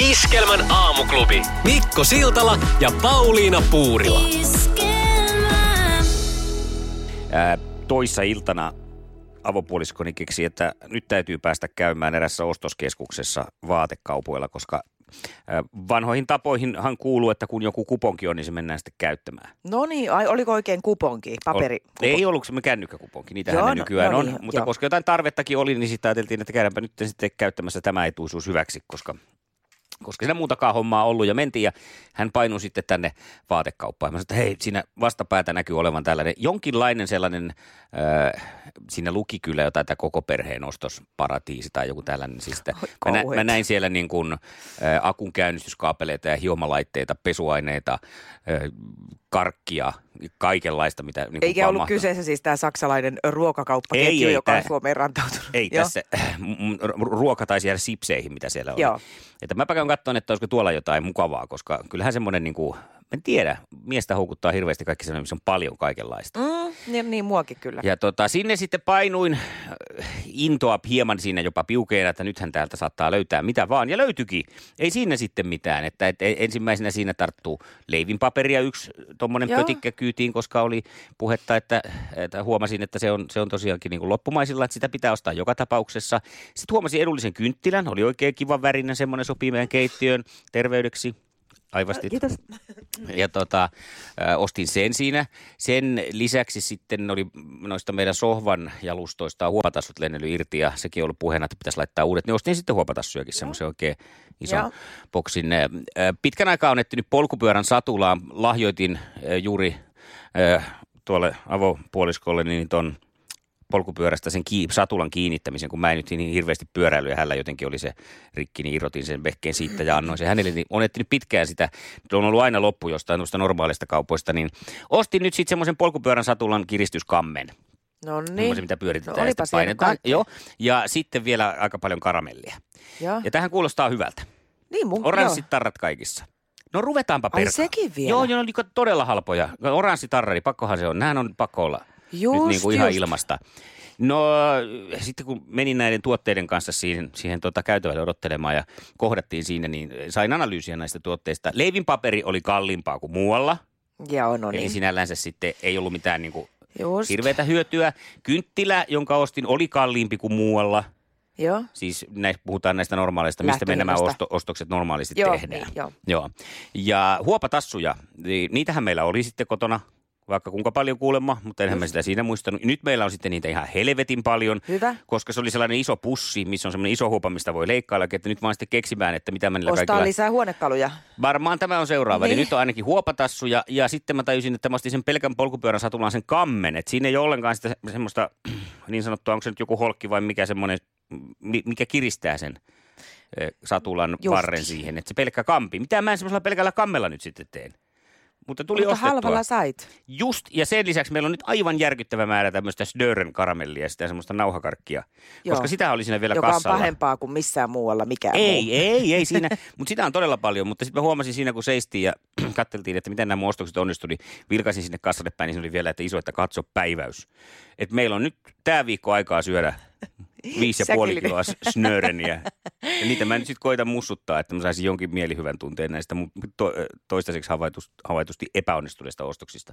Iskelmän aamuklubi. Mikko Siltala ja Pauliina Puurila. Ää, toissa iltana avopuoliskoni keksi, että nyt täytyy päästä käymään erässä ostoskeskuksessa vaatekaupoilla, koska vanhoihin tapoihinhan kuuluu, että kun joku kuponki on, niin se mennään sitten käyttämään. No niin, ai, oliko oikein kuponki, paperi? Ol, ei ollut se kännykkäkuponki, niitähän Joo, ne no- nykyään no on. niin, mutta joo. koska jotain tarvettakin oli, niin sitten ajateltiin, että käydäänpä nyt sitten käyttämässä tämä etuisuus hyväksi, koska koska siinä muutakaan hommaa ollut ja mentiin ja hän painui sitten tänne vaatekauppaan. Mä sanoin, että hei, siinä vastapäätä näkyy olevan tällainen jonkinlainen sellainen, äh, siinä luki kyllä jotain tämä koko perheen ostosparatiisi tai joku tällainen. Siis että Oi, mä, nä, mä näin siellä niin kuin, äh, akun käynnistyskaapeleita ja hiomalaitteita, pesuaineita, äh, karkkia, kaikenlaista, mitä niin Eikä ollut mahtuu. kyseessä siis tämä saksalainen ruokakauppaketju, Ei, ei, joka on tää- Suomeen rantautunut. Ei Joo. tässä, ruoka taisi jäädä sipseihin, mitä siellä oli. Joo. Että mä käyn katsomaan, että olisiko tuolla jotain mukavaa, koska kyllähän semmoinen, niin kuin, en tiedä, miestä houkuttaa hirveästi kaikki sellainen, missä on paljon kaikenlaista. Mm, niin, niin, muakin kyllä. Ja tota, sinne sitten painuin äh, intoa hieman siinä jopa piukeena, että nythän täältä saattaa löytää mitä vaan. Ja löytyikin. Ei siinä sitten mitään. Että, että ensimmäisenä siinä tarttuu leivinpaperia yksi tuommoinen Joo. pötikkä kyytiin, koska oli puhetta, että, että huomasin, että se on, se on tosiaankin niin kuin loppumaisilla, että sitä pitää ostaa joka tapauksessa. Sitten huomasin edullisen kynttilän, oli oikein kiva värinen, semmoinen sopii meidän keittiöön terveydeksi. Aivastit. Kiitos. Ja tota, ostin sen siinä. Sen lisäksi sitten oli noista meidän sohvan jalustoista huopatassut lennellyt irti ja sekin on ollut puheena, että pitäisi laittaa uudet. Ne ostin sitten huopatassujakin, semmoisen oikein ison Joo. boksin. Pitkän aikaa on etsinyt polkupyörän satulaan. Lahjoitin juuri tuolle avopuoliskolle niin ton polkupyörästä sen kii, satulan kiinnittämisen, kun mä en nyt niin hirveästi pyöräily ja hänellä jotenkin oli se rikki, niin irrotin sen vehkeen siitä ja annoin sen hänelle. Niin on etsinyt pitkään sitä, on ollut aina loppu jostain noista normaalista kaupoista, niin ostin nyt sitten semmoisen polkupyörän satulan kiristyskammen. No Niin. mitä pyöritetään No ja olipa painetaan. Joo. Ja sitten vielä aika paljon karamellia. Joo. Ja tähän kuulostaa hyvältä. Niin mun, Oranssit tarrat kaikissa. No ruvetaanpa Ai perkaan. sekin vielä? Joo, joo, ne oli todella halpoja. Oranssitarrari, pakkohan se on. Nämähän on pakko olla Just, nyt niin kuin ihan just. ilmasta. No sitten kun menin näiden tuotteiden kanssa siihen, siihen tota käytävälle odottelemaan ja kohdattiin siinä, niin sain analyysiä näistä tuotteista. Leivinpaperi oli kalliimpaa kuin muualla, Joo, no eli niin. sinällänsä sitten ei ollut mitään niin kuin Just. hirveätä hyötyä. Kynttilä, jonka ostin, oli kalliimpi kuin muualla. Joo. Siis näistä, puhutaan näistä normaaleista, mistä me nämä osto, ostokset normaalisti Joo, tehdään. niin, joo. joo. Ja huopatassuja, niin niitähän meillä oli sitten kotona vaikka kuinka paljon kuulemma, mutta enhän mä sitä siinä muistanut. Nyt meillä on sitten niitä ihan helvetin paljon, Hyvä. koska se oli sellainen iso pussi, missä on semmoinen iso huopa, mistä voi leikkailla, että nyt oon sitten keksimään, että mitä mä niillä Ostaa kaikilla... lisää huonekaluja. Varmaan tämä on seuraava. Niin. Eli nyt on ainakin huopatassuja ja sitten mä tajusin, että mä ostin sen pelkän polkupyörän satulaan sen kammen. Että siinä ei ole ollenkaan sitä semmoista niin sanottua, onko se nyt joku holkki vai mikä semmoinen, mi- mikä kiristää sen satulan Just. varren siihen. Että se pelkkä kampi. Mitä mä en semmoisella pelkällä kammella nyt sitten teen? Mutta tuli Mutta ostettua. halvalla sait. Just, ja sen lisäksi meillä on nyt aivan järkyttävä määrä tämmöistä Snören karamellia, sitä semmoista nauhakarkkia. Joo. Koska sitä oli siinä vielä Joka on kassalla. pahempaa kuin missään muualla mikään Ei, muu. ei, ei siinä, mutta sitä on todella paljon. Mutta sitten mä huomasin siinä, kun seistiin ja katseltiin, että miten nämä ostokset onnistui, niin vilkasin sinne kassalle päin, niin siinä oli vielä, että iso, että katso päiväys. Et meillä on nyt tämä viikko aikaa syödä viisi ja puoli kiloa snöreniä. Ja niitä mä nyt sitten koitan mussuttaa, että mä saisin jonkin mielihyvän tunteen näistä to, toistaiseksi havaitusti, havaitusti epäonnistuneista ostoksista.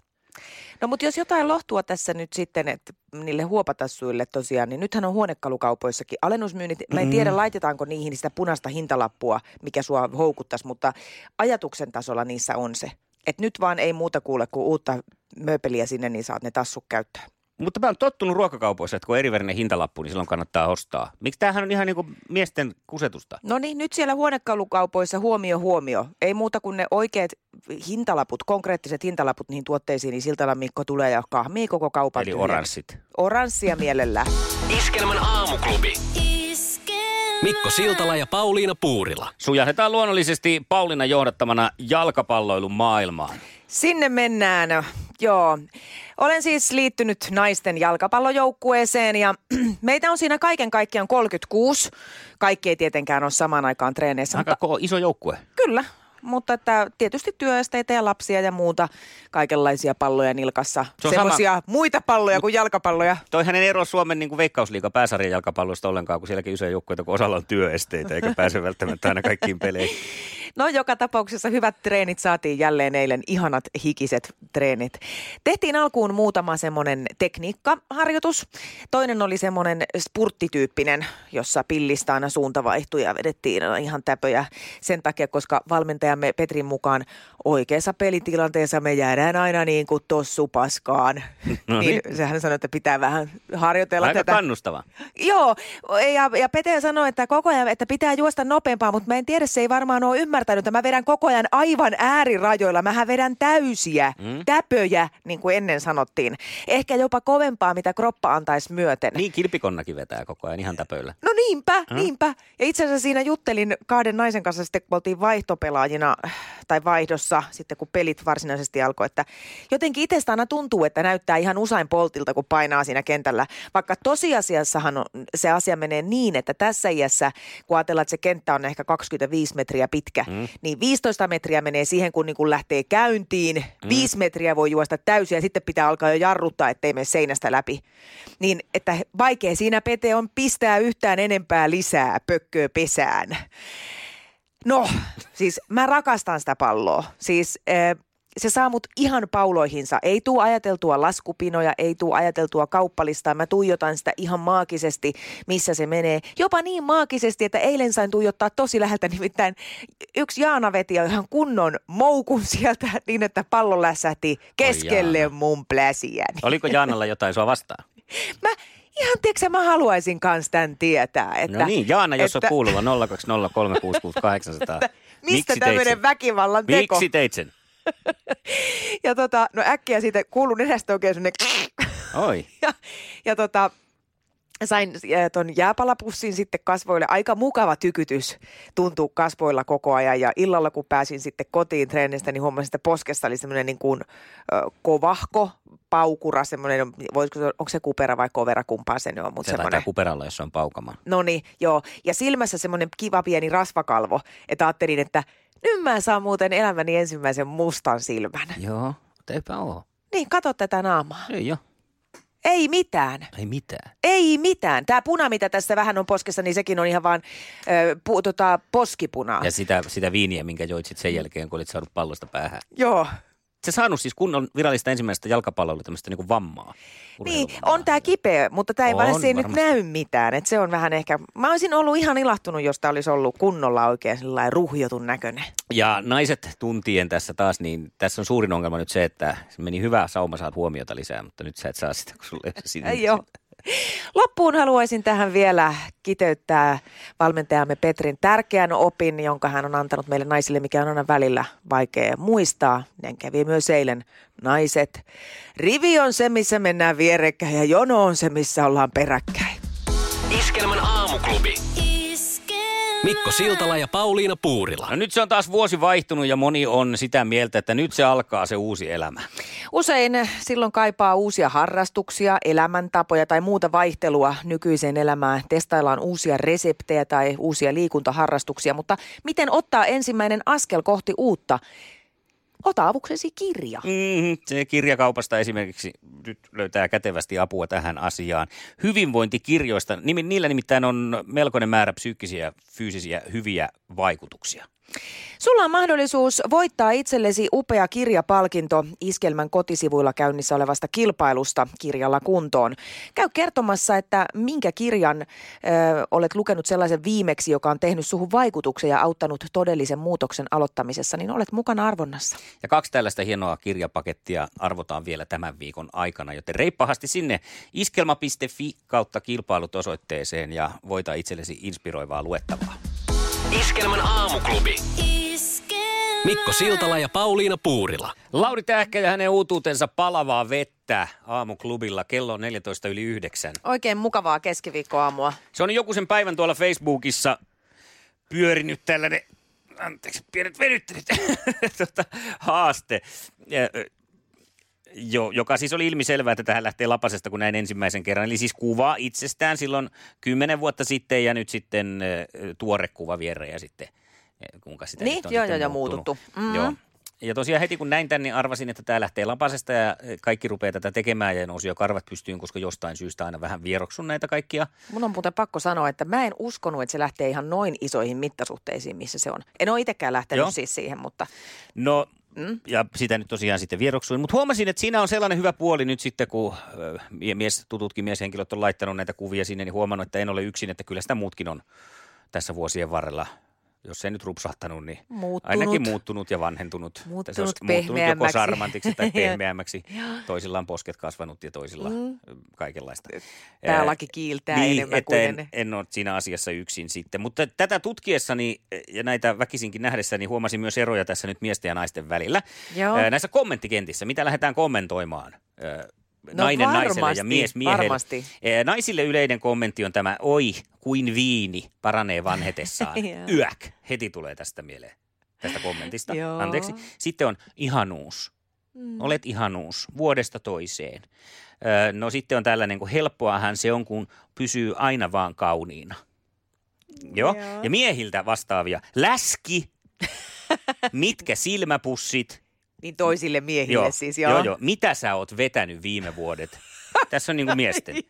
No mutta jos jotain lohtua tässä nyt sitten, että niille huopatassuille tosiaan, niin nythän on huonekalukaupoissakin alennusmyynnit. Mä en tiedä, laitetaanko niihin sitä punaista hintalappua, mikä sua houkuttaisi, mutta ajatuksen tasolla niissä on se. Että nyt vaan ei muuta kuule kuin uutta mööpeliä sinne, niin saat ne tassut käyttöön. Mutta mä oon tottunut ruokakaupoissa, että kun on erivärinen hintalappu, niin silloin kannattaa ostaa. Miksi tämähän on ihan niin kuin miesten kusetusta? No niin, nyt siellä huonekalukaupoissa huomio huomio. Ei muuta kuin ne oikeat hintalaput, konkreettiset hintalaput niihin tuotteisiin, niin Siltala Mikko tulee ja kahmii koko kaupan Eli oranssit. Oranssia mielellään. Iskelmän aamuklubi. Mikko Siltala ja Pauliina Puurila. Sujahdetaan luonnollisesti Pauliina johdattamana jalkapalloilun maailmaan. Sinne mennään, joo. Olen siis liittynyt naisten jalkapallojoukkueeseen ja meitä on siinä kaiken kaikkiaan 36. Kaikki ei tietenkään ole samaan aikaan treeneissä. Aika Mutta, iso joukkue. kyllä, mutta että tietysti työesteitä ja lapsia ja muuta, kaikenlaisia palloja nilkassa. Se Semmoisia muita palloja kuin jalkapalloja. Toihan ei ero Suomen niin veikkausliiga pääsarjan jalkapallosta ollenkaan, kun sielläkin isoja joukkueita, kun osalla on työesteitä eikä pääse välttämättä aina kaikkiin peleihin. No joka tapauksessa hyvät treenit saatiin jälleen eilen, ihanat hikiset treenit. Tehtiin alkuun muutama semmoinen tekniikkaharjoitus. Toinen oli semmoinen spurttityyppinen, jossa pillistä aina suunta vaihtui ja vedettiin ihan täpöjä sen takia, koska valmentajamme Petrin mukaan oikeassa pelitilanteessa me jäädään aina niin kuin tossu paskaan. No niin, niin. sehän sanoi, että pitää vähän harjoitella Aika tätä. kannustava. Joo, ja, ja Pete sanoi, että koko ajan, että pitää juosta nopeampaa, mutta mä en tiedä, se ei varmaan ole ymmärtänyt, että mä vedän koko ajan aivan äärirajoilla. Mähän vedän täysiä, mm. täpöjä, niin kuin ennen sanottiin. Ehkä jopa kovempaa, mitä kroppa antaisi myöten. Niin, kilpikonnakin vetää koko ajan ihan täpöillä. No niinpä, mm. niinpä. Ja itse asiassa siinä juttelin kahden naisen kanssa sitten, kun oltiin vaihtopelaajina tai vaihdossa sitten, kun pelit varsinaisesti alkoi, että jotenkin itsestä aina tuntuu, että näyttää ihan usain poltilta, kun painaa siinä kentällä. Vaikka tosiasiassahan on, se asia menee niin, että tässä iässä, kun ajatellaan, että se kenttä on ehkä 25 metriä pitkä, mm. niin 15 metriä menee siihen, kun niin kun lähtee käyntiin. Mm. 5 metriä voi juosta täysin ja sitten pitää alkaa jo jarruttaa, ettei mene seinästä läpi. Niin, että vaikea siinä Pete on pistää yhtään enempää lisää pökköä pesään. No, siis mä rakastan sitä palloa. Siis äh, se saa mut ihan pauloihinsa. Ei tuu ajateltua laskupinoja, ei tuu ajateltua kauppalistaa. Mä tuijotan sitä ihan maagisesti, missä se menee. Jopa niin maagisesti, että eilen sain tuijottaa tosi läheltä. Nimittäin yksi Jaana veti ihan kunnon moukun sieltä niin, että pallo lässähti keskelle mun pläsiäni. Oliko Jaanalla jotain sua vastaan? Mä ihan, tiedätkö, mä haluaisin kans tämän tietää. Että, No niin, Jaana, jos että, on kuuluva 020366800. Mistä tämmöinen väkivallan teko? Miksi teit sen? Ja tota, no äkkiä siitä kuului nenästä oikein semmoinen Oi. ja, ja tota, sain äh, ton jääpalapussin sitten kasvoille. Aika mukava tykytys tuntuu kasvoilla koko ajan ja illalla kun pääsin sitten kotiin treenistä, niin huomasin, että poskessa oli semmoinen niin kuin äh, kovahko, paukura, semmoinen, voisiko, onko se kupera vai kovera, kumpaa se on, mutta Se semmoinen. kuperalla, jos se on paukamaan. No niin, joo. Ja silmässä semmoinen kiva pieni rasvakalvo, että ajattelin, että nyt mä saan muuten elämäni ensimmäisen mustan silmän. Joo, mutta eipä oo. Niin, kato tätä naamaa. Ei joo. Ei mitään. Ei mitään. Ei mitään. Tämä puna, mitä tässä vähän on poskessa, niin sekin on ihan vaan ö, pu, tota, poskipunaa. Ja sitä, sitä viiniä, minkä joit sit sen jälkeen, kun olit saanut pallosta päähän. Joo. Se saanut siis kunnon virallista ensimmäistä jalkapallolla tämmöistä niinku vammaa. Niin, on tämä kipeä, mutta tämä ei On, vaan se ei nyt näy mitään. Et se on vähän ehkä, mä olisin ollut ihan ilahtunut, jos tämä olisi ollut kunnolla oikein sellainen ruhjotun näköinen. Ja naiset tuntien tässä taas, niin tässä on suurin ongelma nyt se, että se meni hyvä sauma, saat huomiota lisää, mutta nyt sä et saa sitä, kun sulle ei ole Joo. Loppuun haluaisin tähän vielä kiteyttää valmentajamme Petrin tärkeän opin, jonka hän on antanut meille naisille, mikä on aina välillä vaikea muistaa. Näin kävi myös eilen naiset. Rivi on se, missä mennään vierekkäin ja jono on se, missä ollaan peräkkäin. Iskelmän aamuklubi. Mikko Siltala ja Pauliina Puurila. No nyt se on taas vuosi vaihtunut ja moni on sitä mieltä, että nyt se alkaa se uusi elämä. Usein silloin kaipaa uusia harrastuksia, elämäntapoja tai muuta vaihtelua nykyiseen elämään. Testaillaan uusia reseptejä tai uusia liikuntaharrastuksia, mutta miten ottaa ensimmäinen askel kohti uutta? Ota avuksesi kirja. Mm, se kirjakaupasta esimerkiksi nyt löytää kätevästi apua tähän asiaan. Hyvinvointikirjoista, niillä nimittäin on melkoinen määrä psyykkisiä, fyysisiä, hyviä vaikutuksia. Sulla on mahdollisuus voittaa itsellesi upea kirjapalkinto Iskelmän kotisivuilla käynnissä olevasta kilpailusta kirjalla kuntoon. Käy kertomassa, että minkä kirjan ö, olet lukenut sellaisen viimeksi, joka on tehnyt suhun vaikutuksen ja auttanut todellisen muutoksen aloittamisessa, niin olet mukana arvonnassa. Ja kaksi tällaista hienoa kirjapakettia arvotaan vielä tämän viikon aikana, joten reippahasti sinne iskelma.fi kautta kilpailut osoitteeseen ja voita itsellesi inspiroivaa luettavaa. Iskelmän aamuklubi. Mikko Siltala ja Pauliina Puurila. Lauri Tähkä ja hänen uutuutensa Palavaa vettä aamuklubilla kello on 14 yli 9. Oikein mukavaa keskiviikkoaamua. Se on joku sen päivän tuolla Facebookissa pyörinyt tällainen, anteeksi, pienet venyttelyt, tota, haaste. Jo, joka siis oli ilmiselvää, että tähän lähtee lapasesta, kun näin ensimmäisen kerran. Eli siis kuva itsestään silloin kymmenen vuotta sitten ja nyt sitten tuore kuva viereen ja sitten ö, kuinka sitä Niin, nyt on joo, sitten joo, joo, muuttunut. muututtu. Mm. Joo. Ja tosiaan heti kun näin tämän, niin arvasin, että tämä lähtee lapasesta ja kaikki rupeaa tätä tekemään ja nousi jo karvat pystyyn, koska jostain syystä aina vähän vieroksun näitä kaikkia. Mun on muuten pakko sanoa, että mä en uskonut, että se lähtee ihan noin isoihin mittasuhteisiin, missä se on. En ole itsekään lähtenyt Joo. siis siihen, mutta No, mm. ja sitä nyt tosiaan sitten vieroksuin. Mutta huomasin, että siinä on sellainen hyvä puoli nyt sitten, kun mies, tututkin mieshenkilöt on laittanut näitä kuvia sinne, niin huomannut, että en ole yksin, että kyllä sitä muutkin on tässä vuosien varrella jos ei nyt rupsahtanut, niin Muuttunut. ainakin muuttunut ja vanhentunut. Muuttunut Tässä olisi muuttunut joko sarmantiksi tai pehmeämmäksi. Toisilla on posket kasvanut ja toisilla mm. kaikenlaista. päälaki kiiltää niin, enemmän että kuin en, en ole siinä asiassa yksin sitten. Mutta tätä tutkiessani ja näitä väkisinkin nähdessäni huomasin myös eroja tässä nyt miesten ja naisten välillä. Joo. Näissä kommenttikentissä, mitä lähdetään kommentoimaan? No Nainen naiselle ja varmasti, mies miehelle. varmasti. Naisille yleinen kommentti on tämä, oi, kuin viini paranee vanhetessaan. Joo. Yäk, heti tulee tästä mieleen, tästä kommentista. Anteeksi. Sitten on ihanuus. Mm. Olet ihanuus vuodesta toiseen. No sitten on tällainen, kun helppoahan se on, kun pysyy aina vaan kauniina. Joo. Joo. Ja miehiltä vastaavia. Läski, mitkä silmäpussit. Niin toisille miehille Joo, siis, joo. joo, joo. Mitä sä oot vetänyt viime vuodet? Tässä on niin kuin miesten.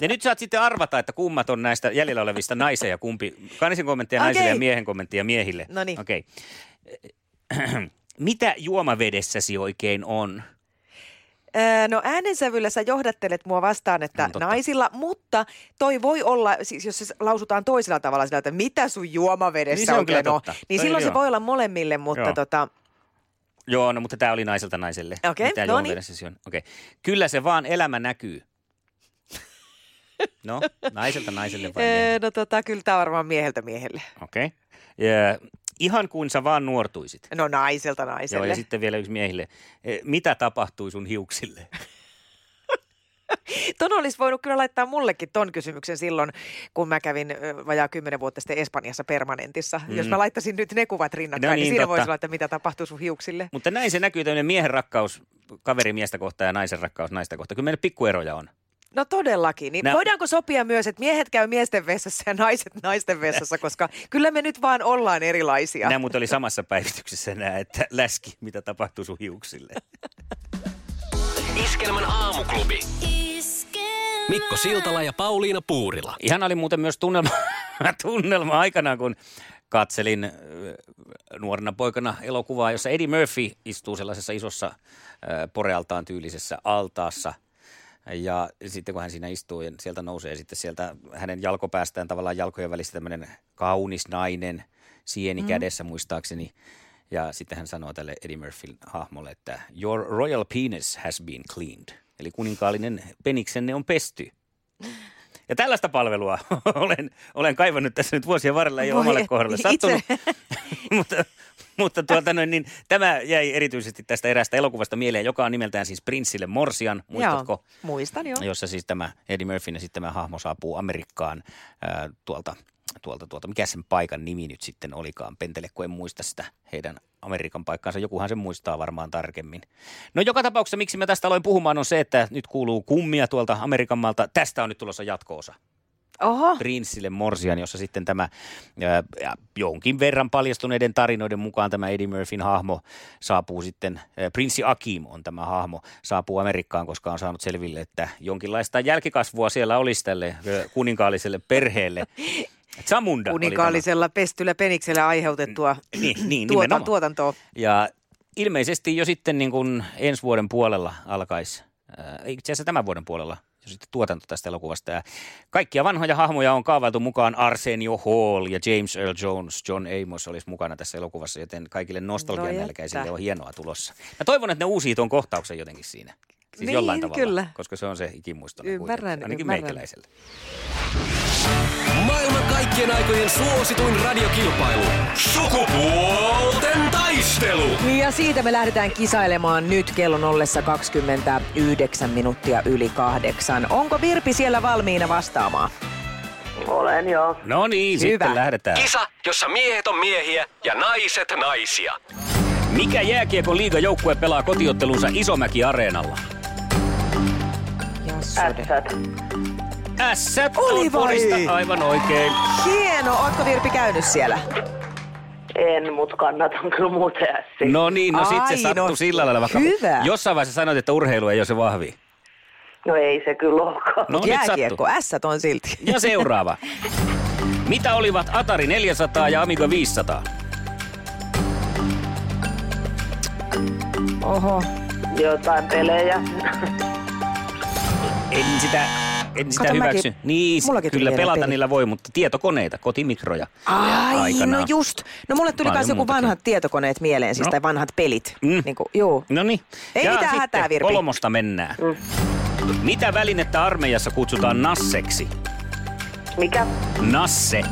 Ja nyt saat sitten arvata, että kummat on näistä jäljellä olevista naisia ja kumpi. Kanisen kommenttia naisille Okei. ja miehen kommenttia miehille. Noniin. Okei. Mitä juomavedessäsi oikein on? No äänensävyllä sä johdattelet mua vastaan, että On totta. naisilla, mutta toi voi olla, siis jos se lausutaan toisella tavalla sillä, että mitä sun juomavedessä Niin on on, totta. niin Toi silloin se joo. voi olla molemmille, mutta Joo. tota, Joo, no mutta tämä oli naiselta naiselle. Okei, Mitä no niin. Okei. Kyllä se vaan elämä näkyy. No, naiselta naiselle vai miehelle? no tota, kyllä tämä varmaan mieheltä miehelle. Okei. Ja Ihan kuin sä vaan nuortuisit. No naiselta Joo, naiselle. ja sitten vielä yksi miehille. Eh, Mitä tapahtui sun hiuksille? Ton olisi voinut kyllä laittaa mullekin ton kysymyksen silloin, kun mä kävin vajaa kymmenen vuotta sitten Espanjassa permanentissa. Mm. Jos mä laittaisin nyt ne kuvat rinnakkain, No niin, niin, siinä totta. voisi olla, että mitä tapahtuu sun hiuksille. Mutta näin se näkyy tämmöinen miehen rakkaus kaverimiestä kohtaan ja naisen rakkaus naista kohtaan. Kyllä meillä pikkueroja on. No todellakin. Niin Nä- voidaanko sopia myös, että miehet käy miesten vessassa ja naiset naisten vessassa, koska kyllä me nyt vaan ollaan erilaisia. Nämä muuten oli samassa päivityksessä nämä, että läski, mitä tapahtuu sun hiuksille. Iskelmän aamuklubi. Mikko Siltala ja Pauliina Puurila. Ihan oli muuten myös tunnelma, tunnelma aikanaan, kun katselin ö, nuorena poikana elokuvaa, jossa Eddie Murphy istuu sellaisessa isossa ö, porealtaan tyylisessä altaassa. Ja sitten kun hän siinä istuu ja sieltä nousee sitten sieltä hänen jalkopäästään tavallaan jalkojen välistä tämmöinen kaunis nainen sieni mm. kädessä muistaakseni. Ja sitten hän sanoo tälle Eddie Murphyn hahmolle, että your royal penis has been cleaned. Eli kuninkaallinen peniksenne on pesty. Ja tällaista palvelua olen, olen kaivannut tässä nyt vuosien varrella, ei Voi, omalle kohdalle sattunut. mutta mutta tuota noin, niin, tämä jäi erityisesti tästä eräästä elokuvasta mieleen, joka on nimeltään siis Prinssille Morsian, muistatko? Joo, muistan joo. Jossa siis tämä Eddie Murphyn ja sitten tämä hahmo saapuu Amerikkaan ää, tuolta, tuolta, tuolta, mikä sen paikan nimi nyt sitten olikaan, pentele, kun en muista sitä heidän Amerikan paikkaansa. Jokuhan sen muistaa varmaan tarkemmin. No joka tapauksessa, miksi mä tästä aloin puhumaan, on se, että nyt kuuluu kummia tuolta Amerikan maalta. Tästä on nyt tulossa jatko-osa. Oho, Prinssille Morsian, jossa sitten tämä ja jonkin verran paljastuneiden tarinoiden mukaan tämä Eddie Murphyn hahmo saapuu sitten, ää, Prinssi Akim on tämä hahmo, saapuu Amerikkaan, koska on saanut selville, että jonkinlaista jälkikasvua siellä olisi tälle kuninkaalliselle perheelle. Zamunda oli kuninkaallisella pestyllä peniksellä aiheutettua tämä. Niin, niin tuota, nimenomaan. tuotantoa. Ja ilmeisesti jo sitten niin kuin ensi vuoden puolella alkaisi, ää, itse asiassa tämän vuoden puolella, jo sitten tuotanto tästä elokuvasta. Ja kaikkia vanhoja hahmoja on kaavailtu mukaan Arsenio Hall ja James Earl Jones, John Amos olisi mukana tässä elokuvassa, joten kaikille nostalgian No nälkäisille on hienoa tulossa. Mä toivon, että ne uusii tuon kohtauksen jotenkin siinä. Siis Niin, jollain tavalla, kyllä. koska se on se ikimuistoinen Ymmärrän, kuitenkin, ainakin ymmärrän. meikäläiselle. Maailman kaikkien aikojen suosituin radiokilpailu. Sukupuolten taistelu. taistelu. Ja siitä me lähdetään kisailemaan nyt kellon ollessa 29 minuuttia yli kahdeksan. Onko Virpi siellä valmiina vastaamaan? Olen joo. No niin, Hyvä. sitten lähdetään. Kisa, jossa miehet on miehiä ja naiset naisia. Mikä jääkiekon liigajoukkue pelaa kotiottelunsa Isomäki-areenalla? Jassode. Ässät. Ässät Oli on vai? Porista aivan oikein. Hieno, ootko Virpi käynyt siellä? En, mut kannatan kyllä muuten ässiä. No niin, no sit se Ai, sattui no, sillä lailla. Vaikka hyvä. Jossain vaiheessa sanoit, että urheilu ei ole se vahvi. No ei se kyllä olekaan. No nyt Jääkiekko, ässät on silti. Ja seuraava. Mitä olivat Atari 400 ja Amiga 500? Oho. Jotain pelejä. En sitä, en sitä Kato, hyväksy. mäkin- niin, kyllä pelata peli. niillä voi, mutta tietokoneita, kotimikroja. Ai, aikanaan. no just. No mulle tuli myös joku muutakin. vanhat tietokoneet mieleen, siis No. tai vanhat pelit. Mm. Niin kuin, joo. No niin. Ei ja mitään sitten hätää, Virpi. kolmosta mennään. Mm. Mitä välinettä armeijassa kutsutaan nasseksi? Mikä? Nasse.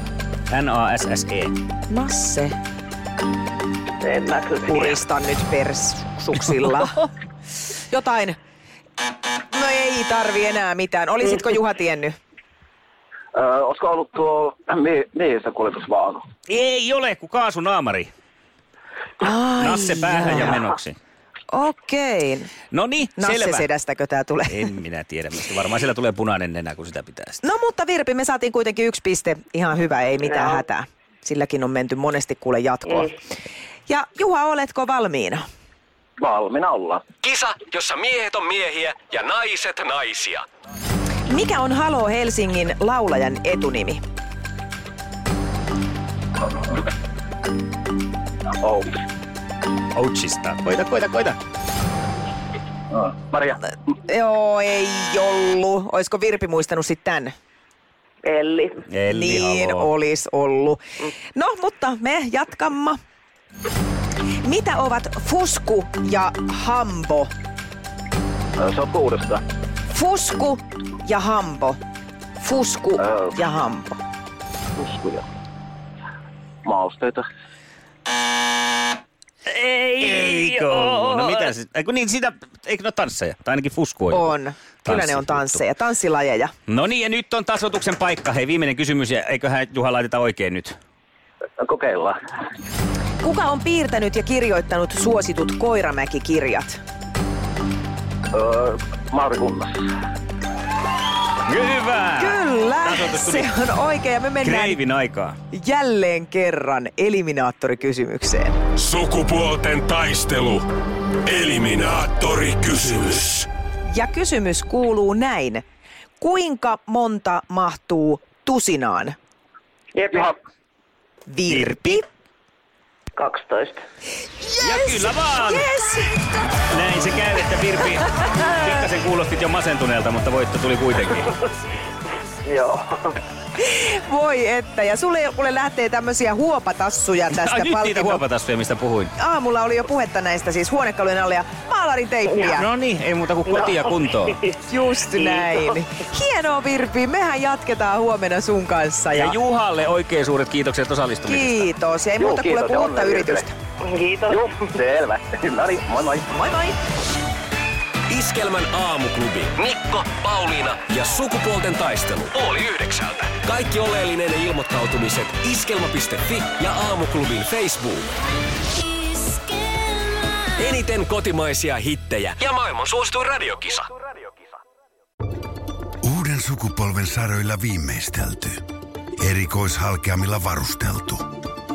N-A-S-S-E. Nasse. En mä kyllä tiedä. Purista nyt persuksilla. Jotain. No ei tarvi enää mitään. Olisitko Juha tiennyt? Öö, olisiko ollut tuo mi- miehistä kuljetusvaunu? Ei ole, kun kaasunaamari. Ai Nasse päähän ja jaa. menoksi. Okei. No niin, Nasse selvä. sedästäkö tää tulee? En minä tiedä, mistä varmaan siellä tulee punainen nenä, kun sitä pitää sitten. No mutta Virpi, me saatiin kuitenkin yksi piste. Ihan hyvä, ei mitään Joo. hätää. Silläkin on menty monesti kuule jatkoa. Mm. Ja Juha, oletko valmiina? Valmiina ollaan. Kisa, jossa miehet on miehiä ja naiset naisia. Mikä on Halo Helsingin laulajan etunimi? Oh. Ouchista. Koita, koita, koita. Maria. Joo, ei ollut. Olisiko Virpi muistanut sitten tämän? Elli. Elli, niin haloo. olisi ollut. No, mutta me jatkamme. Mitä ovat fusku ja hambo? Öö, Se on kuudesta. Fusku ja hambo. Fusku Öö. ja hambo. Uskuja. Mausteita. Ei, Eikö ollut? No mitä se, eikö niin sitä, eikö ne ole tansseja? Tai ainakin fusku joku On. Kyllä ne on tansseja, tanssilajeja. No niin, ja nyt on tasoituksen paikka. Hei, viimeinen kysymys, ja eiköhän Juha laiteta oikein nyt. Kokeillaan. Kuka on piirtänyt ja kirjoittanut suositut Koiramäki-kirjat? Öö, Mauri Kunnas. Hyvä! Kyllä, se on oikein. Ja me mennään Kreivin aikaa. jälleen kerran eliminaattorikysymykseen. Sukupuolten taistelu. Eliminaattori kysymys. Ja kysymys kuuluu näin. Kuinka monta mahtuu tusinaan? Juha. Virpi. 12. Ja kyllä vaan! Yes! Näin se käy, että Virpi pikkasen kuulostit jo masentuneelta, mutta voitto tuli kuitenkin. Joo. Voi että. Ja sulle kuule lähtee tämmöisiä huopatassuja tästä Ai, nyt niitä huopatassuja, mistä puhuin. Aamulla oli jo puhetta näistä siis huonekalujen alle ja maalarin teippiä. No niin, ei muuta kuin kotia kuntoon. Just näin. Hienoa Virpi, mehän jatketaan huomenna sun kanssa. Ja Ja, Juhalle oikein suuret kiitokset osallistumisesta. kiitos. Ja ei muuta ja uutta yritystä. Kiitos. Joo, selvä. No niin, moi moi. Moi moi. Iskelmän aamuklubi. Mikko, Pauliina ja sukupuolten taistelu. Oli yhdeksältä. Kaikki oleellinen ilmoittautumiset iskelma.fi ja aamuklubin Facebook. Eniten kotimaisia hittejä ja maailman suosituin radiokisa. Uuden sukupolven saroilla viimeistelty. Erikoishalkeamilla varusteltu.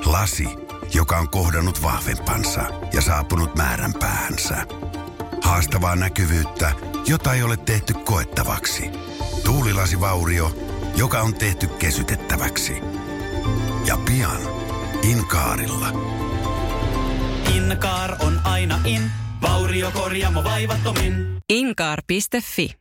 Lasi, joka on kohdannut vahvempansa ja saapunut määränpäähänsä. Haastavaa näkyvyyttä, jota ei ole tehty koettavaksi. Tuulilasivaurio, joka on tehty kesytettäväksi. Ja pian Inkaarilla. Inkaar on aina in, vauriokorjaamo vaivattomin. Inkaar.fi